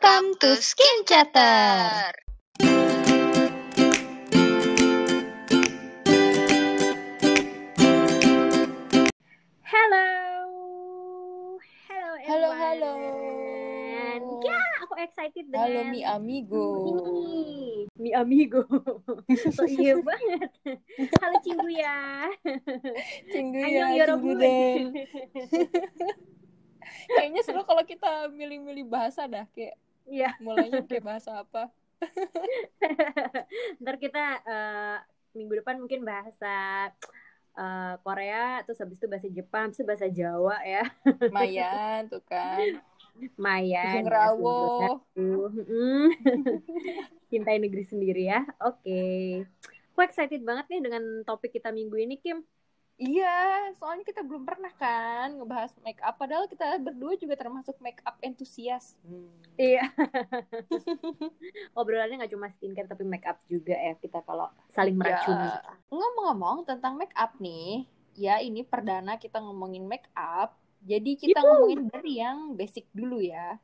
Welcome to Skin Chatter. Halo. Halo Halo, everyone. halo. Ya, aku excited dengan Halo mi amigo. ini. Mi amigo. so iya banget. Halo Cinggu ya. Cinggu Annyeong ya, cinggu den. Kayaknya seru kalau kita milih-milih bahasa dah kayak Iya, mulainya kayak bahasa apa. ntar kita eh, minggu depan mungkin bahasa eh, Korea, terus habis itu bahasa Jepang, terus bahasa Jawa ya. Mayan tuh kan. Maya. Sung Rawo. Cintai negeri sendiri ya. Oke. Aku excited banget nih dengan topik kita minggu ini, Kim. Iya, soalnya kita belum pernah kan ngebahas make up. Padahal kita berdua juga termasuk make up entusias. Iya. Obrolannya nggak cuma skincare tapi make up juga ya kita kalau saling meracuni. Ya, ngomong-ngomong tentang make up nih, ya ini perdana kita ngomongin make up. Jadi kita ngomongin dari yang basic dulu ya.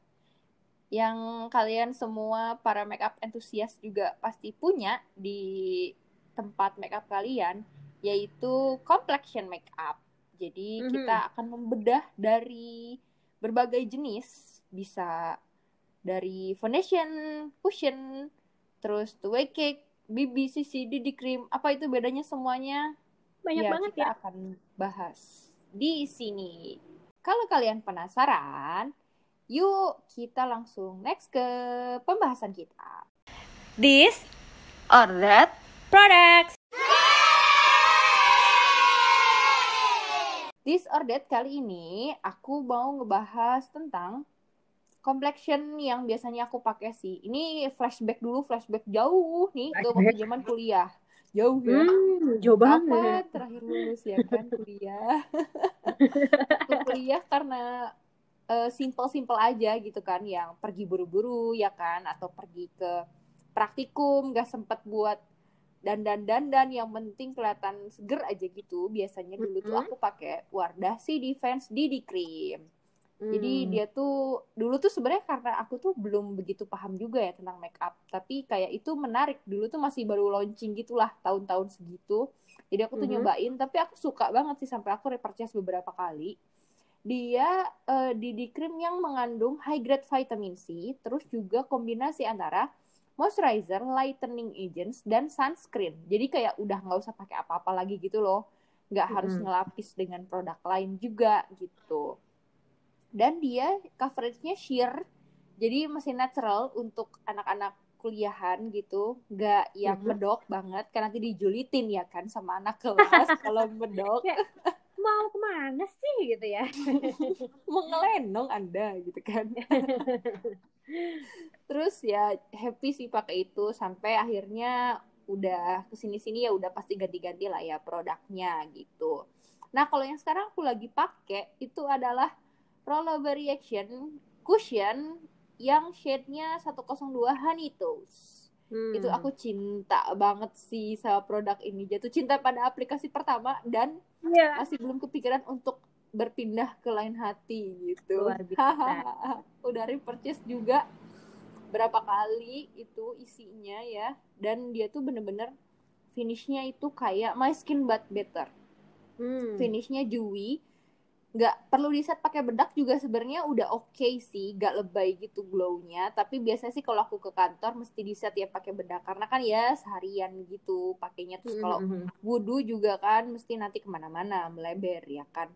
Yang kalian semua para make up entusias juga pasti punya di tempat make up kalian, yaitu complexion make up. Jadi Mhm. kita akan membedah dari berbagai jenis, bisa dari foundation, cushion, terus two way cake, BB, CC, DD cream, apa itu bedanya semuanya? Banyak ya, banget kita ya. akan bahas di sini. Kalau kalian penasaran, yuk kita langsung next ke pembahasan kita. This or that products. This or that kali ini aku mau ngebahas tentang complexion yang biasanya aku pakai sih. Ini flashback dulu, flashback jauh nih ke waktu zaman kuliah. Jauh ya. Hmm, jauh banget. Terakhir lulus ya kan kuliah? Kuliah karena eh, simple-simple aja gitu kan, yang pergi buru-buru ya kan, atau pergi ke praktikum, gak sempet buat dandan-dandan, yang penting kelihatan seger aja gitu. Biasanya dulu tuh Mhm. aku pakai Wardah si Defense DD Cream. Jadi Hmm. dia tuh dulu tuh sebenarnya karena aku tuh belum begitu paham juga ya tentang make up, tapi kayak itu menarik. Dulu tuh masih baru launching gitulah tahun-tahun segitu. Jadi aku tuh Mhm. nyobain, tapi aku suka banget sih sampai aku repurchase beberapa kali. Dia eh, DD cream yang mengandung high grade vitamin C, terus juga kombinasi antara moisturizer, lightening agents, dan sunscreen. Jadi kayak udah nggak usah pakai apa-apa lagi gitu loh. Nggak harus Mhm. ngelapis dengan produk lain juga gitu dan dia coveragenya sheer jadi masih natural untuk anak-anak kuliahan gitu nggak yang Mhm. medok banget karena nanti dijulitin ya kan sama anak kelas kalau medok. Mau ke mana sih gitu ya? mau ngelenong anda gitu kan terus ya happy sih pakai itu sampai akhirnya udah ke sini-sini ya udah pasti ganti-ganti lah ya produknya gitu nah kalau yang sekarang aku lagi pakai itu adalah rollover reaction cushion yang shade-nya 102 honey toast Hmm. itu aku cinta banget sih sama produk ini jatuh cinta pada aplikasi pertama dan Iya. masih belum kepikiran untuk berpindah ke lain hati gitu. Luar biasa. Udah repurchase juga berapa kali itu isinya ya dan dia tuh bener-bener finishnya itu kayak my skin but better. Hmm. Finishnya dewy, nggak perlu di set pakai bedak juga sebenarnya udah oke sih, nggak lebay gitu glownya. Tapi biasanya sih kalau aku ke kantor mesti di set ya pakai bedak karena kan ya seharian gitu pakainya terus kalau Hmm. wudhu juga kan mesti nanti ke mana-mana melebar ya kan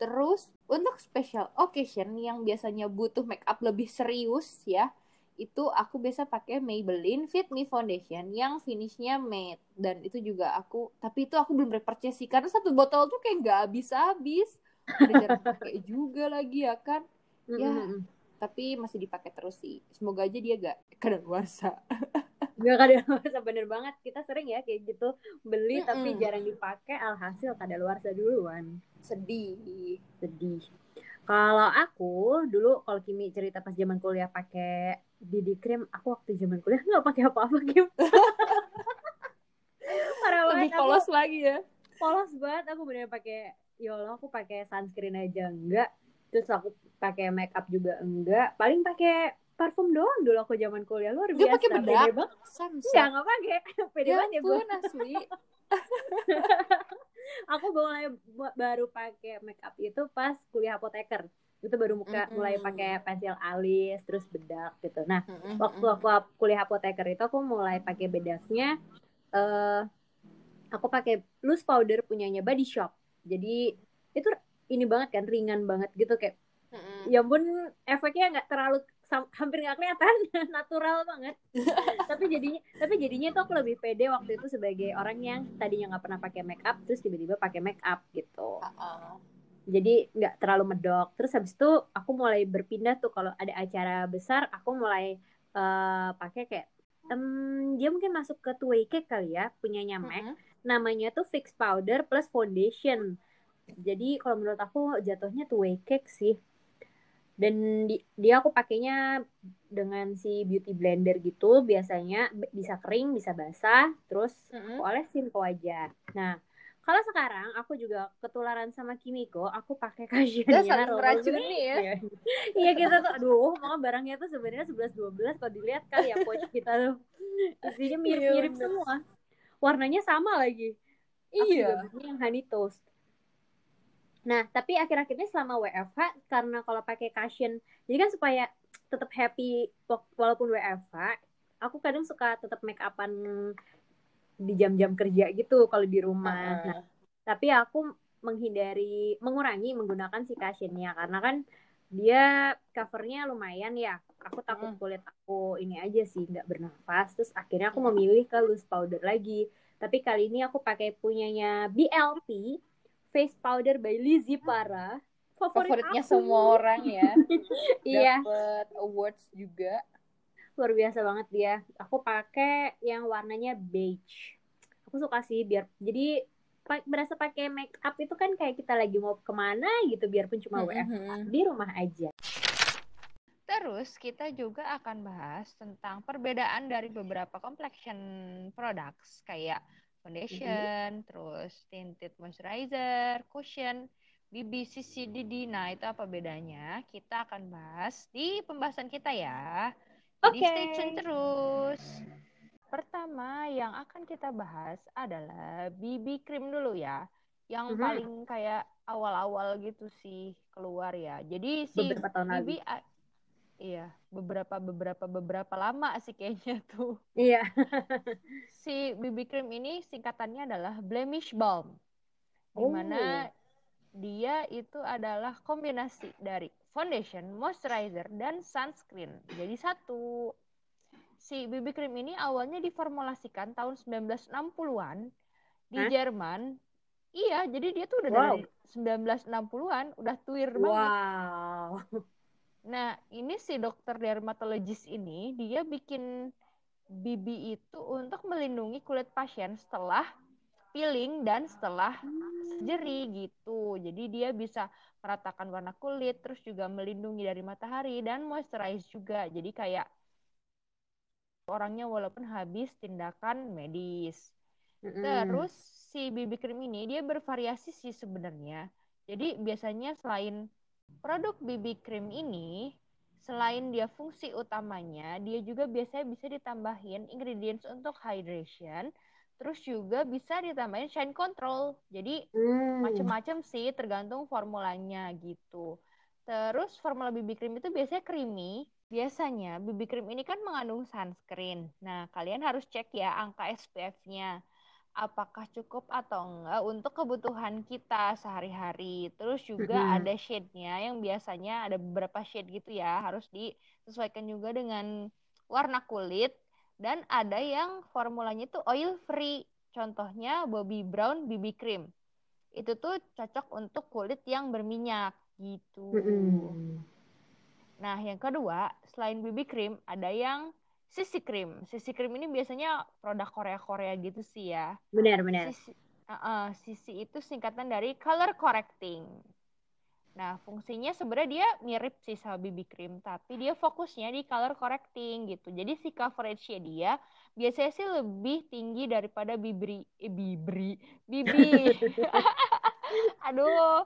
terus untuk special occasion yang biasanya butuh make up lebih serius ya itu aku biasa pakai Maybelline Fit Me Foundation yang finishnya matte dan itu juga aku tapi itu aku belum repurchase sih karena satu botol tuh kayak nggak habis-habis udah jarang pakai juga lagi ya kan Ya. hmm, hmm. tapi masih dipakai terus sih semoga aja dia gak kadaluarsa Gak kada luarsa bener banget. Kita sering ya kayak gitu beli tapi Mm-mm. jarang dipakai. Alhasil kada luarsa duluan sedih. Sedih. Kalau aku dulu kalau Kimi cerita pas zaman kuliah pakai BB cream aku waktu zaman kuliah nggak pakai apa-apa Kim. Parah lebih banget aku polos lagi ya. polos banget. Aku bener pakai ya Allah aku pakai sunscreen aja enggak. Terus aku pakai make up juga enggak. Paling pakai parfum doang dulu aku zaman kuliah luar Dia biasa pakai pede bedak? Enggak, nggak pakai pede Ya banget ya gue ampun, asli. aku mulai baru pakai make up itu pas kuliah apoteker itu baru muka, Mm-mm. mulai pakai pensil alis terus bedak gitu nah Mm-mm, waktu mm-mm. aku kuliah apoteker itu aku mulai pakai bedaknya eh aku pakai loose powder punyanya body shop jadi itu ini banget kan ringan banget gitu kayak Mm-mm. ya ampun efeknya nggak terlalu hampir nggak kelihatan natural banget. Tapi jadinya tapi jadinya tuh aku lebih pede waktu itu sebagai orang yang tadinya nggak pernah pakai make up terus tiba-tiba pakai make up gitu. Ha-ha. jadi nggak terlalu medok. Terus habis itu aku mulai berpindah tuh kalau ada acara besar aku mulai eh, pakai kayak em, dia mungkin masuk ke two way cake kali ya punyanya MAC. Mm-mm. namanya tuh fix powder plus foundation. Jadi kalau menurut aku jatuhnya two way cake sih dan di- dia aku pakainya dengan si beauty blender gitu biasanya bisa kering bisa basah terus Mm-mm. aku olesin ke wajah nah kalau sekarang aku juga ketularan sama Kimiko aku pakai Roro meracuni ya. Iya. Iya kita tuh aduh maka barangnya tuh sebenarnya 11 12 kalau dilihat kali ya pouch kita tuh isinya mirip-mirip Iya, bener. semua. Warnanya sama lagi. Aku juga Iya. yang honey toast. Nah, tapi akhir-akhirnya selama WFH karena kalau pakai cushion, jadi kan supaya tetap happy walaupun WFH, aku kadang suka tetap make upan di jam-jam kerja gitu kalau di rumah. Nah, Ha-ha. tapi aku menghindari mengurangi menggunakan si cushionnya karena kan dia covernya lumayan ya aku takut Mm. kulit aku ini aja sih nggak bernafas terus akhirnya aku Mm. memilih ke loose powder lagi tapi kali ini aku pakai punyanya BLP face powder by Lizzy Para favorit Favoritnya aku. semua orang ya. iya Dapat awards juga. luar biasa banget dia aku pakai yang warnanya beige aku suka sih biar jadi berasa pakai make up itu kan kayak kita lagi mau ke mana gitu biarpun cuma WFH Mm-mm. di rumah aja Terus kita juga akan bahas tentang perbedaan dari beberapa complexion products kayak foundation, terus tinted moisturizer, cushion, BB, CC, DD. Nah, itu apa bedanya? Kita akan bahas di pembahasan kita ya. Jadi Oke. stay tune terus. Pertama yang akan kita bahas adalah BB cream dulu ya. Yang Mhm. paling kayak awal-awal gitu sih keluar ya. Jadi si beberapa tahun lalu BB a- iya, beberapa beberapa beberapa lama sih kayaknya tuh. iya Si BB cream ini singkatannya adalah blemish balm. Di Oh. mana dia itu adalah kombinasi dari foundation, moisturizer, dan sunscreen. Jadi satu. Si BB cream ini awalnya diformulasikan tahun 1960-an di Hah? Jerman. Iya, jadi dia tuh udah Wow. dari 1960-an, udah tuir banget. wow Nah, ini si dokter dermatologis ini dia bikin BB itu untuk melindungi kulit pasien setelah peeling dan setelah surgery gitu. Jadi dia bisa meratakan warna kulit, terus juga melindungi dari matahari dan moisturize juga. Jadi kayak orangnya walaupun habis tindakan medis. Terus si BB cream ini dia bervariasi sih sebenarnya. Jadi biasanya selain produk BB cream ini, selain dia fungsi utamanya, dia juga biasanya bisa ditambahin ingredients untuk hydration, terus juga bisa ditambahin shine control. Jadi Hmm. macam-macam sih tergantung formulanya gitu. Terus formula BB cream itu biasanya creamy. Biasanya BB cream ini kan mengandung sunscreen. Nah, kalian harus cek ya angka SPF-nya. Apakah cukup atau enggak untuk kebutuhan kita sehari-hari. Terus juga Mm-mm. ada shade-nya yang biasanya ada beberapa shade gitu ya. Harus disesuaikan juga dengan warna kulit. Dan ada yang formulanya itu oil free. Contohnya Bobbi Brown BB cream. Itu tuh cocok untuk kulit yang berminyak gitu. Mm-mm. Nah, yang kedua, selain BB cream, ada yang CC cream. CC cream ini biasanya produk Korea-Korea gitu sih ya. benar benar CC, uh-uh, CC itu singkatan dari color correcting. Nah, fungsinya sebenarnya dia mirip sih sama BB cream, tapi dia fokusnya di color correcting gitu. Jadi si coverage-nya dia biasanya sih lebih tinggi daripada bibri, eh, bibri, bibi. Aduh,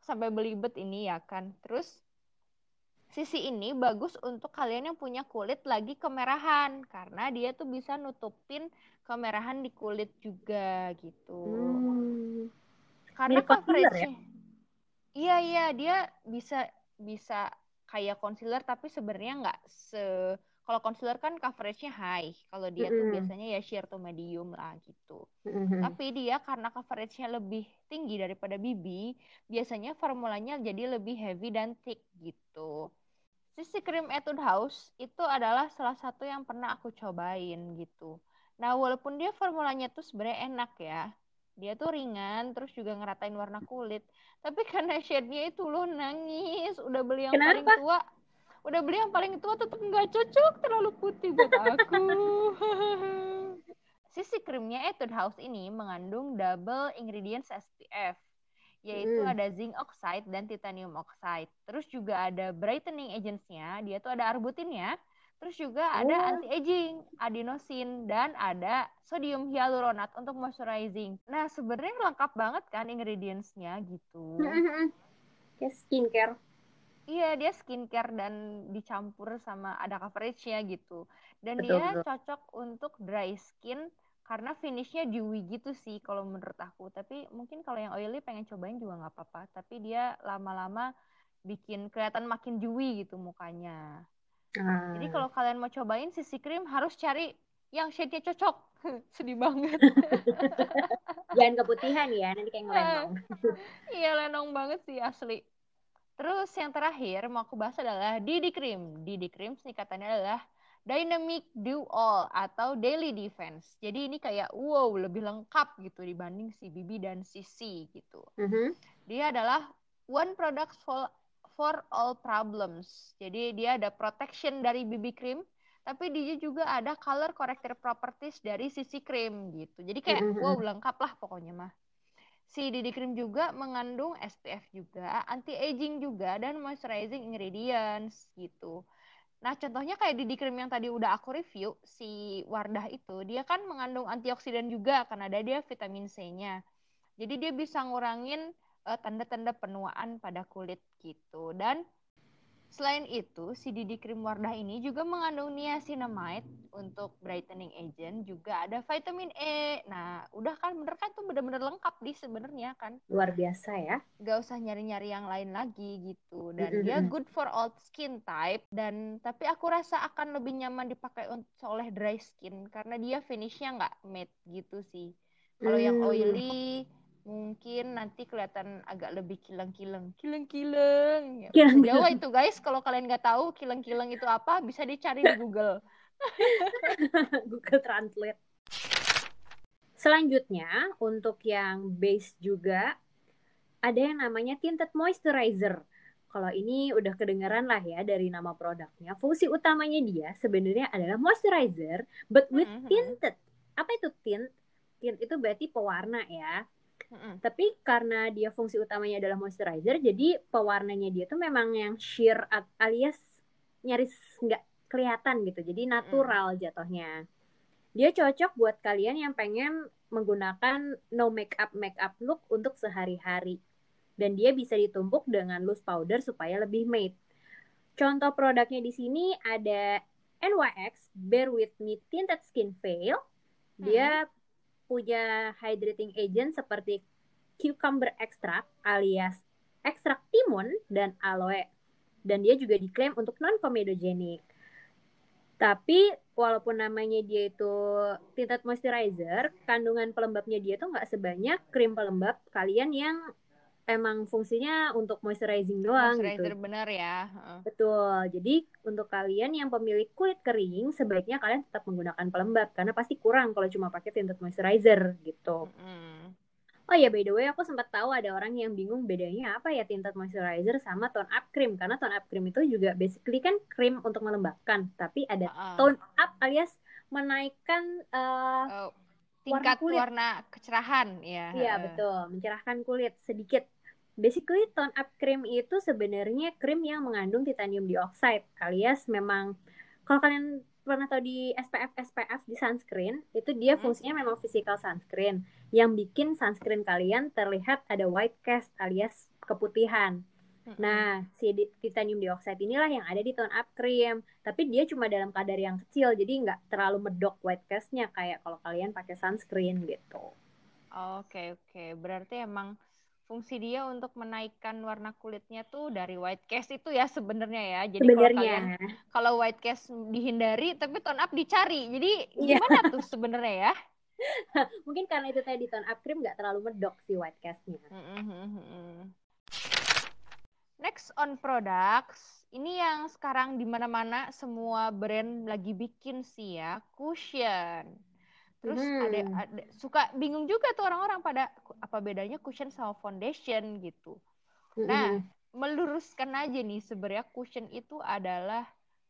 sampai belibet ini ya kan. Terus Sisi ini bagus untuk kalian yang punya kulit lagi kemerahan karena dia tuh bisa nutupin kemerahan di kulit juga gitu. Hmm. Karena Mirip concealer coverage Iya iya dia bisa bisa kayak concealer tapi sebenarnya nggak se kalau concealer kan coveragenya high. Kalau dia tuh Mm-mm. biasanya ya sheer to medium lah gitu. Mhm. Tapi dia karena coveragenya lebih tinggi daripada BB, biasanya formulanya jadi lebih heavy dan thick gitu. Sisi krim Etude House itu adalah salah satu yang pernah aku cobain gitu. Nah, walaupun dia formulanya tuh sebenarnya enak ya. Dia tuh ringan, terus juga ngeratain warna kulit. Tapi karena shade-nya itu loh nangis, udah beli yang paling Kenapa? tua. Udah beli yang paling tua tetap nggak cocok, terlalu putih buat aku. Sisi krimnya Etude House ini mengandung double ingredients SPF, yaitu Hmm. ada zinc oxide dan titanium oxide. Terus juga ada brightening agents-nya, dia tuh ada arbutinnya. Terus juga ada Oh. anti-aging, adenosine, dan ada sodium hyaluronat untuk moisturizing. Nah, sebenarnya lengkap banget kan ingredients-nya gitu. Kayak skincare. Iya, dia skincare dan dicampur sama ada coverage-nya gitu. Dan Betul, dia betul. cocok untuk dry skin karena finishnya dewy gitu sih kalau menurut aku. Tapi mungkin kalau yang oily pengen cobain juga nggak apa-apa. Tapi dia lama-lama bikin kelihatan makin dewy gitu mukanya. Ah. Jadi kalau kalian mau cobain sisi krim harus cari yang shade-nya cocok. Sedih banget. Jangan keputihan ya, nanti kayak ngelenong. Iya, lenong banget sih asli. Terus yang terakhir mau aku bahas adalah DD Cream. DD Cream singkatannya adalah Dynamic Do All atau Daily Defense. Jadi ini kayak wow lebih lengkap gitu dibanding si BB dan CC gitu. Mhm. Dia adalah one product for for all problems. Jadi dia ada protection dari BB cream, tapi dia juga ada color corrector properties dari CC cream gitu. Jadi kayak Mhm. wow lengkap lah pokoknya mah. Si DD cream juga mengandung SPF juga, anti-aging juga, dan moisturizing ingredients gitu. Nah, contohnya kayak DD cream yang tadi udah aku review, si Wardah itu, dia kan mengandung antioksidan juga karena ada dia vitamin C-nya. Jadi dia bisa ngurangin eh, tanda-tanda penuaan pada kulit gitu. Dan selain itu, si DD cream Wardah ini juga mengandung niacinamide untuk brightening agent, juga ada vitamin E. Nah, udah kan bener kan tuh bener-bener lengkap di sebenarnya kan Luar biasa ya. gak usah nyari-nyari yang lain lagi gitu dan dia good for all skin type dan tapi aku rasa akan lebih nyaman dipakai un- oleh dry skin karena dia finishnya nggak matte gitu sih kalau yang Hmm. oily mungkin nanti kelihatan agak lebih kilang-kilang kilang-kilang ya, bahasa Jawa itu guys kalau kalian nggak tahu kilang-kilang itu apa bisa dicari di Google Google Translate. Selanjutnya, untuk yang base juga, ada yang namanya tinted moisturizer. Kalau ini udah kedengeran lah ya dari nama produknya. Fungsi utamanya dia sebenarnya adalah moisturizer, but with Mhm. tinted. Apa itu tint? Tint itu berarti pewarna ya. Mm-mm. Tapi karena dia fungsi utamanya adalah moisturizer, jadi pewarnanya dia tuh memang yang sheer at- alias nyaris nggak kelihatan gitu. Jadi natural jatuhnya. Dia cocok buat kalian yang pengen menggunakan no makeup makeup look untuk sehari-hari. Dan dia bisa ditumpuk dengan loose powder supaya lebih matte. Contoh produknya di sini ada NYX Bear With Me Tinted Skin Veil. Dia punya hydrating agent seperti cucumber extract alias ekstrak timun dan aloe. Dan dia juga diklaim untuk non-comedogenic. Tapi walaupun namanya dia itu tinted moisturizer, kandungan pelembabnya dia tuh nggak sebanyak krim pelembab kalian yang emang fungsinya untuk moisturizing doang moisturizer gitu. bener ya Heeh. Betul. Jadi untuk kalian yang pemilik kulit kering, sebaiknya kalian tetap menggunakan pelembab karena pasti kurang kalau cuma pakai tinted moisturizer gitu. Mm-mm. Oh ya by the way aku sempat tahu ada orang yang bingung bedanya apa ya tinted moisturizer sama tone up cream karena tone up cream itu juga basically kan krim untuk melembabkan, tapi ada Heeh. tone up alias menaikkan eh, Eh, tingkat kulit. warna kecerahan ya Iya betul, mencerahkan kulit sedikit. Basically tone up cream itu sebenarnya krim yang mengandung titanium dioxide alias memang kalau kalian pernah tahu di SPF SPF di sunscreen itu dia fungsinya memang physical sunscreen yang bikin sunscreen kalian terlihat ada white cast alias keputihan. Nah, si titanium dioxide inilah yang ada di tone up cream. Tapi dia cuma dalam kadar yang kecil, jadi nggak terlalu medok white cast-nya kayak kalau kalian pakai sunscreen gitu. Oke, oke. Berarti emang fungsi dia untuk menaikkan warna kulitnya tuh dari white cast itu ya sebenarnya ya. Jadi kalau Sebenarnya, kalian kalau white cast dihindari tapi tone up dicari. Jadi Iya. gimana tuh sebenarnya ya? mungkin karena itu tadi tone up cream nggak terlalu medok si white cast-nya. Next on products, ini yang sekarang di mana-mana semua brand lagi bikin sih ya, cushion. Terus Hmm. ada, ada suka bingung juga tuh orang-orang pada apa bedanya cushion sama foundation gitu. Nah, meluruskan aja nih sebenarnya cushion itu adalah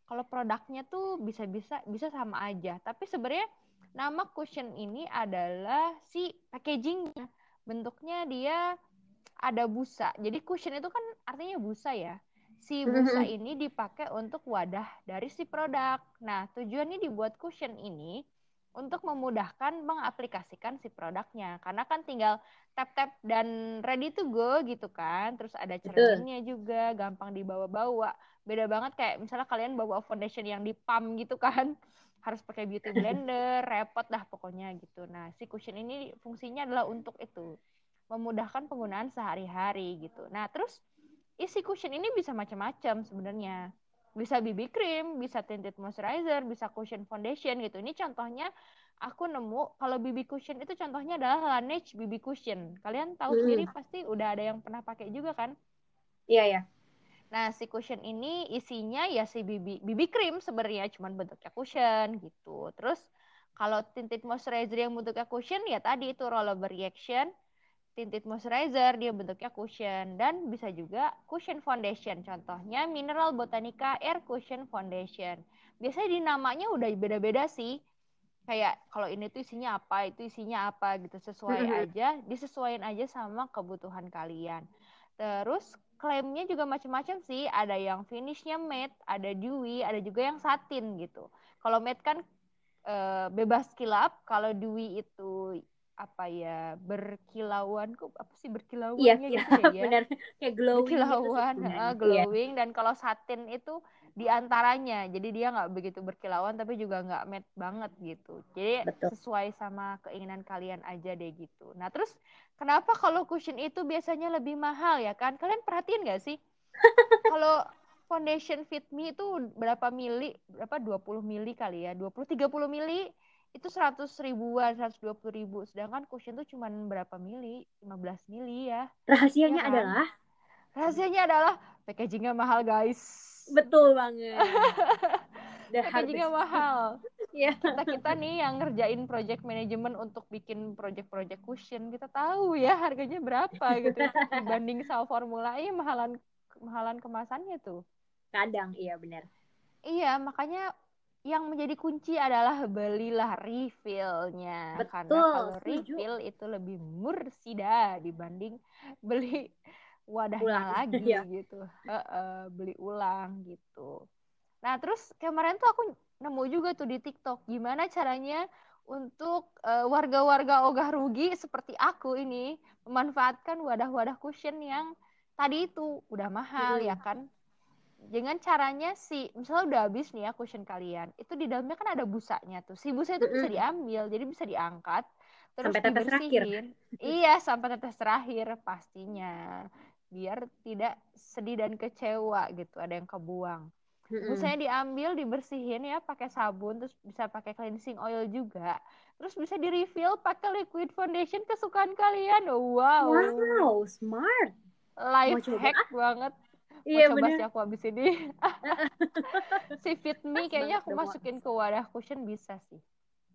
kalau produknya tuh bisa-bisa bisa sama aja, tapi sebenarnya nama cushion ini adalah si packagingnya. Bentuknya dia ada busa. Jadi cushion itu kan artinya busa ya. Si busa ini dipakai untuk wadah dari si produk. Nah, tujuannya dibuat cushion ini untuk memudahkan mengaplikasikan si produknya. Karena kan tinggal tap-tap dan ready to go gitu kan. Terus ada cerminnya juga, gampang dibawa-bawa. Beda banget kayak misalnya kalian bawa foundation yang di pump gitu kan. Harus pakai beauty blender, repot dah pokoknya gitu. Nah, si cushion ini fungsinya adalah untuk itu. Memudahkan penggunaan sehari-hari gitu. Nah, terus isi cushion ini bisa macam-macam sebenarnya. Bisa BB cream, bisa tinted moisturizer, bisa cushion foundation gitu. Ini contohnya aku nemu kalau BB cushion itu contohnya adalah Laneige BB cushion. Kalian tahu Hmm. sendiri pasti udah ada yang pernah pakai juga kan? Iya ya. Nah, si cushion ini isinya ya si BB BB cream sebenarnya cuman bentuknya cushion gitu. Terus kalau tinted moisturizer yang bentuknya cushion ya tadi itu rollover reaction. Tinted moisturizer dia bentuknya cushion dan bisa juga cushion foundation. Contohnya Mineral Botanica Air Cushion Foundation. Biasanya di namanya udah beda-beda sih. Kayak kalau ini tuh isinya apa, itu isinya apa gitu sesuai Mhm. aja, disesuaikan aja sama kebutuhan kalian. Terus klaimnya juga macam-macam sih. Ada yang finishnya matte, ada dewy, ada juga yang satin gitu. Kalau matte kan eh, bebas kilap, kalau dewy itu apa ya berkilauan kok apa sih berkilauannya Iya, gitu ya, ya? benar. Kayak glowing gitu berkilauan, sih eh, sebenarnya. Iya. glowing dan kalau satin itu di antaranya, jadi dia nggak begitu berkilauan tapi juga nggak matte banget gitu. Jadi Betul. sesuai sama keinginan kalian aja deh gitu. Nah terus kenapa kalau cushion itu biasanya lebih mahal ya kan? Kalian perhatiin nggak sih? kalau foundation Fit Me itu berapa mili? Berapa 20 mili kali ya? 20 30 mili itu 100 ribuan, 120 ribu. Sedangkan cushion tuh cuman berapa mili? 15 mili ya. Rahasianya kan? adalah Rahasianya adalah packagingnya mahal guys. betul banget. Packagingnya mahal. Iya. Kita kita nih yang ngerjain project management untuk bikin project-project cushion, kita tahu ya harganya berapa gitu dibanding sama formula E mahalan mahalan kemasannya tuh. Kadang iya benar. Iya, makanya yang menjadi kunci adalah belilah refillnya. Karena Betul, kalau setuju. refill itu lebih mursida dibanding beli wadahnya Ulang, lagi iya. gitu. Heeh, beli ulang gitu. Nah, terus kemarin tuh aku nemu juga tuh di TikTok gimana caranya untuk eh, warga-warga ogah rugi seperti aku ini memanfaatkan wadah-wadah cushion yang tadi itu udah mahal Mm-mm. ya kan dengan caranya si misalnya udah habis nih ya cushion kalian itu di dalamnya kan ada busanya tuh. Si busa itu bisa Mm-mm. diambil jadi bisa diangkat terus Sampai tetes terakhir. dibersihin. Iya sampai tetes terakhir pastinya. Biar tidak sedih dan kecewa gitu ada yang kebuang. Mm-mm. busanya diambil dibersihin ya pakai sabun terus bisa pakai cleansing oil juga. Terus bisa di refill pakai liquid foundation kesukaan kalian. Wow. Wow, smart. life hack banget Iya coba benar. sih aku habis ini si fit me kayaknya aku masukin ke wadah cushion bisa sih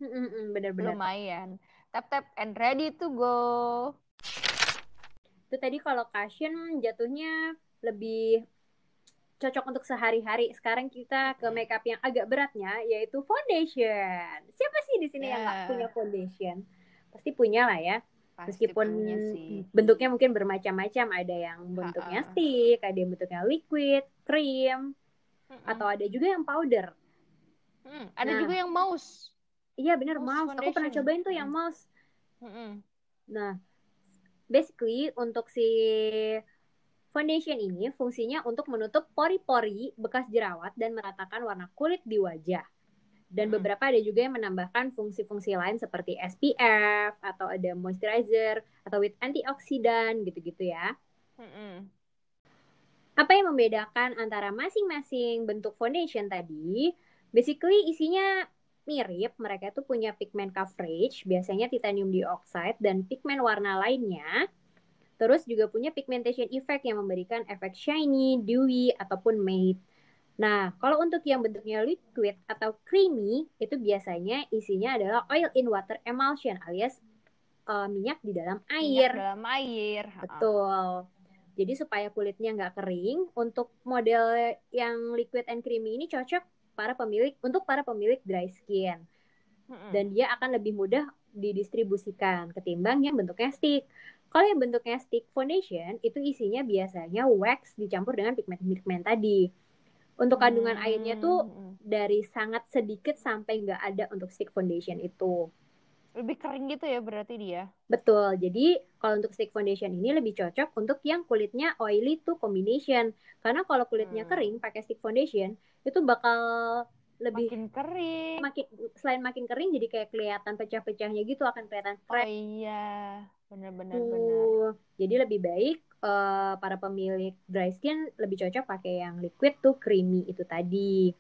Mm-mm, Benar-benar. lumayan tap tap and ready to go Itu tadi kalau cushion jatuhnya lebih cocok untuk sehari-hari. Sekarang kita ke makeup yang agak beratnya yaitu foundation. Siapa sih di sini yang nggak Ya. punya foundation? Pasti punya lah ya. Pasti Meskipun sih bentuknya mungkin bermacam-macam, ada yang bentuknya Ha-ha. stick, ada yang bentuknya liquid, krim, Mm-mm. atau ada juga yang powder. Hmm, ada Nah. juga yang mouse Iya bener Mouse mouse. Aku pernah cobain tuh yang mouse. Nah, basically untuk si Foundation ini fungsinya untuk menutup pori-pori bekas jerawat dan meratakan warna kulit di wajah. Dan Mm-mm. beberapa ada juga yang menambahkan fungsi-fungsi lain seperti SPF atau ada moisturizer atau with antioksidan gitu-gitu ya. Mm-mm. Apa yang membedakan antara masing-masing bentuk foundation tadi? Basically isinya mirip, mereka tuh punya pigment coverage, biasanya titanium dioxide dan pigment warna lainnya. Terus juga punya pigmentation effect yang memberikan efek shiny, dewy, ataupun matte. Nah, kalau untuk yang bentuknya liquid atau creamy, itu biasanya isinya adalah oil in water emulsion alias eh, minyak di dalam Minyak air. dalam air. Betul. Jadi supaya kulitnya nggak kering, untuk model yang liquid and creamy ini cocok para pemilik untuk para pemilik dry skin dan dia akan lebih mudah didistribusikan ketimbang yang bentuknya stick. Kalau yang bentuknya stick foundation itu isinya biasanya wax dicampur dengan pigment-pigment tadi. Untuk kandungan Hmm, airnya tuh mm-mm. dari sangat sedikit sampai nggak ada untuk stick foundation itu. lebih kering gitu ya berarti dia. Betul. Jadi kalau untuk stick foundation ini lebih cocok untuk yang kulitnya oily to combination. Karena kalau kulitnya Hmm. kering pakai stick foundation itu bakal lebih Makin kering. makin selain makin kering jadi kayak kelihatan pecah-pecahnya gitu akan kelihatan Oh crack iya, benar-benar benar. Jadi lebih baik eh, para pemilik dry skin lebih cocok pakai yang liquid tuh creamy itu tadi.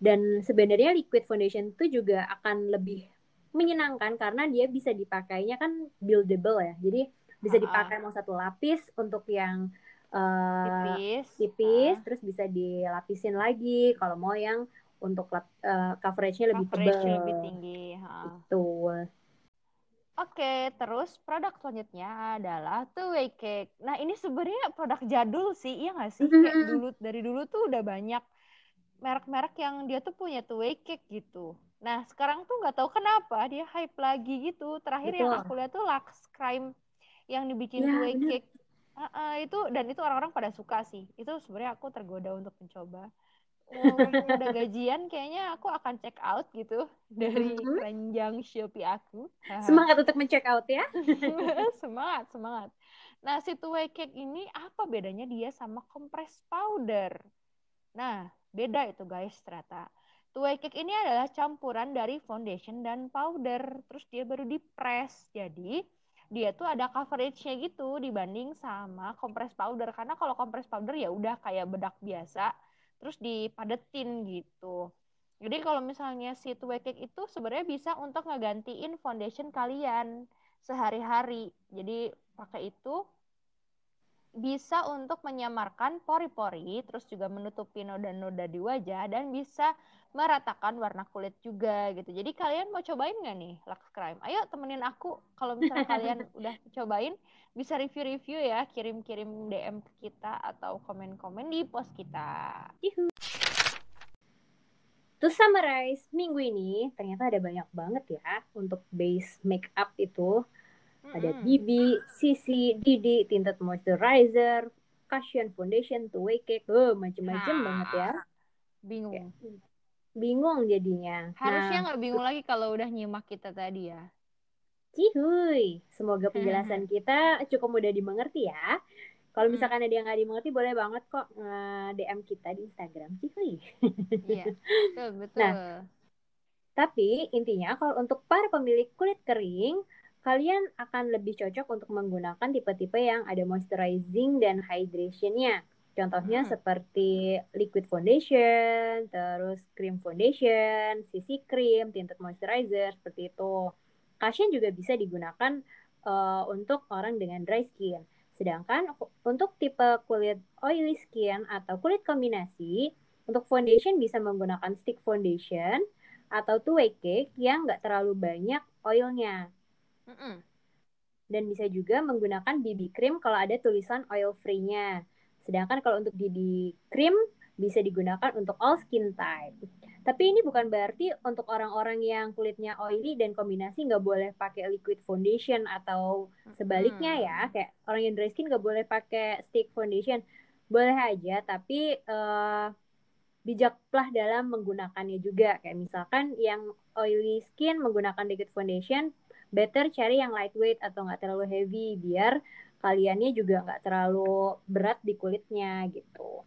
Dan sebenarnya liquid foundation itu juga akan lebih menyenangkan karena dia bisa dipakainya kan buildable ya. Jadi bisa Ha-ha. dipakai mau satu lapis untuk yang eh, Tipis. tipis, Ha. terus bisa dilapisin lagi kalau mau yang untuk eh, coveragenya lebih Coverage tebal. lebih tinggi. ha. Betul. Oke, terus produk selanjutnya adalah two way cake. Nah, ini sebenarnya produk jadul sih, iya nggak sih? Kayak Mhm. dulu dari dulu tuh udah banyak merek-merek yang dia tuh punya two way cake gitu. Nah, sekarang tuh nggak tahu kenapa dia hype lagi gitu. Terakhir yang Betul. aku lihat tuh Lux Crime yang dibikin Ya, two way bener. cake. Ah, ah, itu dan itu orang-orang pada suka sih. Itu sebenarnya aku tergoda untuk mencoba. Walaupun udah gajian, kayaknya aku akan check out gitu dari keranjang Shopee aku. Semangat untuk men-check out ya. semangat semangat. Nah si two cake ini apa bedanya dia sama compress powder? Nah beda itu guys ternyata. Two cake ini adalah campuran dari foundation dan powder. Terus dia baru di press jadi dia tuh ada coveragenya gitu dibanding sama compress powder. Karena kalau compress powder ya udah kayak bedak biasa terus dipadetin gitu jadi kalau misalnya si way cake itu sebenarnya bisa untuk ngegantiin foundation kalian sehari-hari. Jadi pakai itu bisa untuk menyamarkan pori-pori, terus juga menutupi noda-noda di wajah dan bisa meratakan warna kulit juga gitu. Jadi kalian mau cobain nggak nih Lux Crime? Ayo temenin aku. Kalau misalnya kalian udah cobain, bisa review-review ya, kirim-kirim DM ke kita atau komen-komen di post kita. To summarize, minggu ini ternyata ada banyak banget ya untuk base makeup itu. Ada. BB, CC, DD, tinted moisturizer, cushion foundation, two way cake, oh, macem-macem Nah. banget ya. Bingung. Bingung jadinya. Harusnya Nah, nggak bingung lagi kalau udah nyimak kita tadi ya. cihuy. Semoga penjelasan kita cukup mudah dimengerti ya. Kalau Hmm. misalkan ada yang nggak dimengerti, boleh banget kok nge-DM kita di Instagram. Cihuy. Iya, betul betul. Tapi intinya kalau untuk para pemilik kulit kering, kalian akan lebih cocok untuk menggunakan tipe-tipe yang ada moisturizing dan hydration-nya. Contohnya Hmm. seperti liquid foundation, terus cream foundation, CC cream, tinted moisturizer, seperti itu. Cushion juga bisa digunakan eh, untuk orang dengan dry skin. Sedangkan untuk tipe kulit oily skin atau kulit kombinasi, untuk foundation bisa menggunakan stick foundation atau two way cake yang nggak terlalu banyak oilnya. Mm-mm. Dan bisa juga menggunakan BB cream kalau ada tulisan oil free-nya. Sedangkan kalau untuk BB cream bisa digunakan untuk all skin type. Tapi ini bukan berarti untuk orang-orang yang kulitnya oily dan kombinasi nggak boleh pakai liquid foundation atau sebaliknya ya. Kayak orang yang dry skin nggak boleh pakai stick foundation. Boleh aja, tapi eh, bijaklah dalam menggunakannya juga. Kayak misalkan yang oily skin menggunakan liquid foundation, better cari yang lightweight atau nggak terlalu heavy biar kaliannya juga nggak terlalu berat di kulitnya gitu.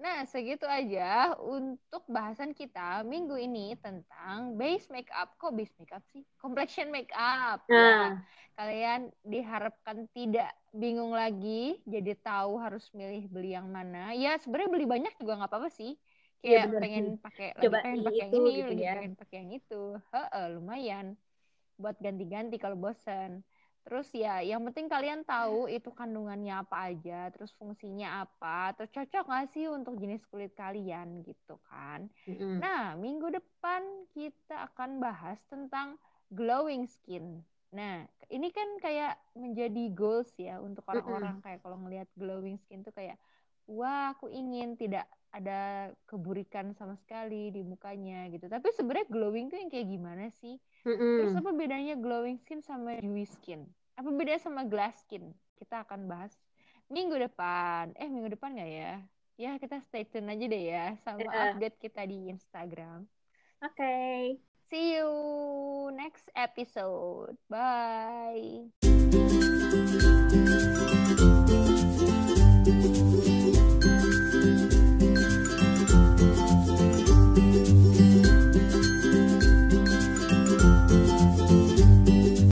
Nah, segitu aja untuk bahasan kita minggu ini tentang base makeup. Kok base makeup sih? Complexion makeup. Ya, Nah, kalian diharapkan tidak bingung lagi, jadi tahu harus milih beli yang mana. Ya, sebenarnya beli banyak juga nggak apa-apa sih. Iya, Kayak bener. pengen pakai lagi pengen pakai yang ini, gitu lagi ya. pengen pakai yang itu. Heeh, lumayan buat ganti-ganti kalau bosen. Terus ya, yang penting kalian tahu itu kandungannya apa aja, terus fungsinya apa, terus cocok nggak sih untuk jenis kulit kalian gitu kan. mm-mm. Nah, minggu depan kita akan bahas tentang glowing skin. Nah, ini kan kayak menjadi goals ya untuk orang-orang kayak kalau ngelihat glowing skin tuh kayak wah, aku ingin tidak ada keburikan sama sekali di mukanya gitu. Tapi sebenarnya glowing tuh yang kayak gimana sih? Terus Mm-mm. apa bedanya glowing skin sama dewy skin? Apa bedanya sama glass skin? Kita akan bahas minggu depan. Eh, minggu depan nggak ya? Ya, kita stay tune aja deh ya sama Iya. update kita di Instagram. Oke. See you next episode. Bye.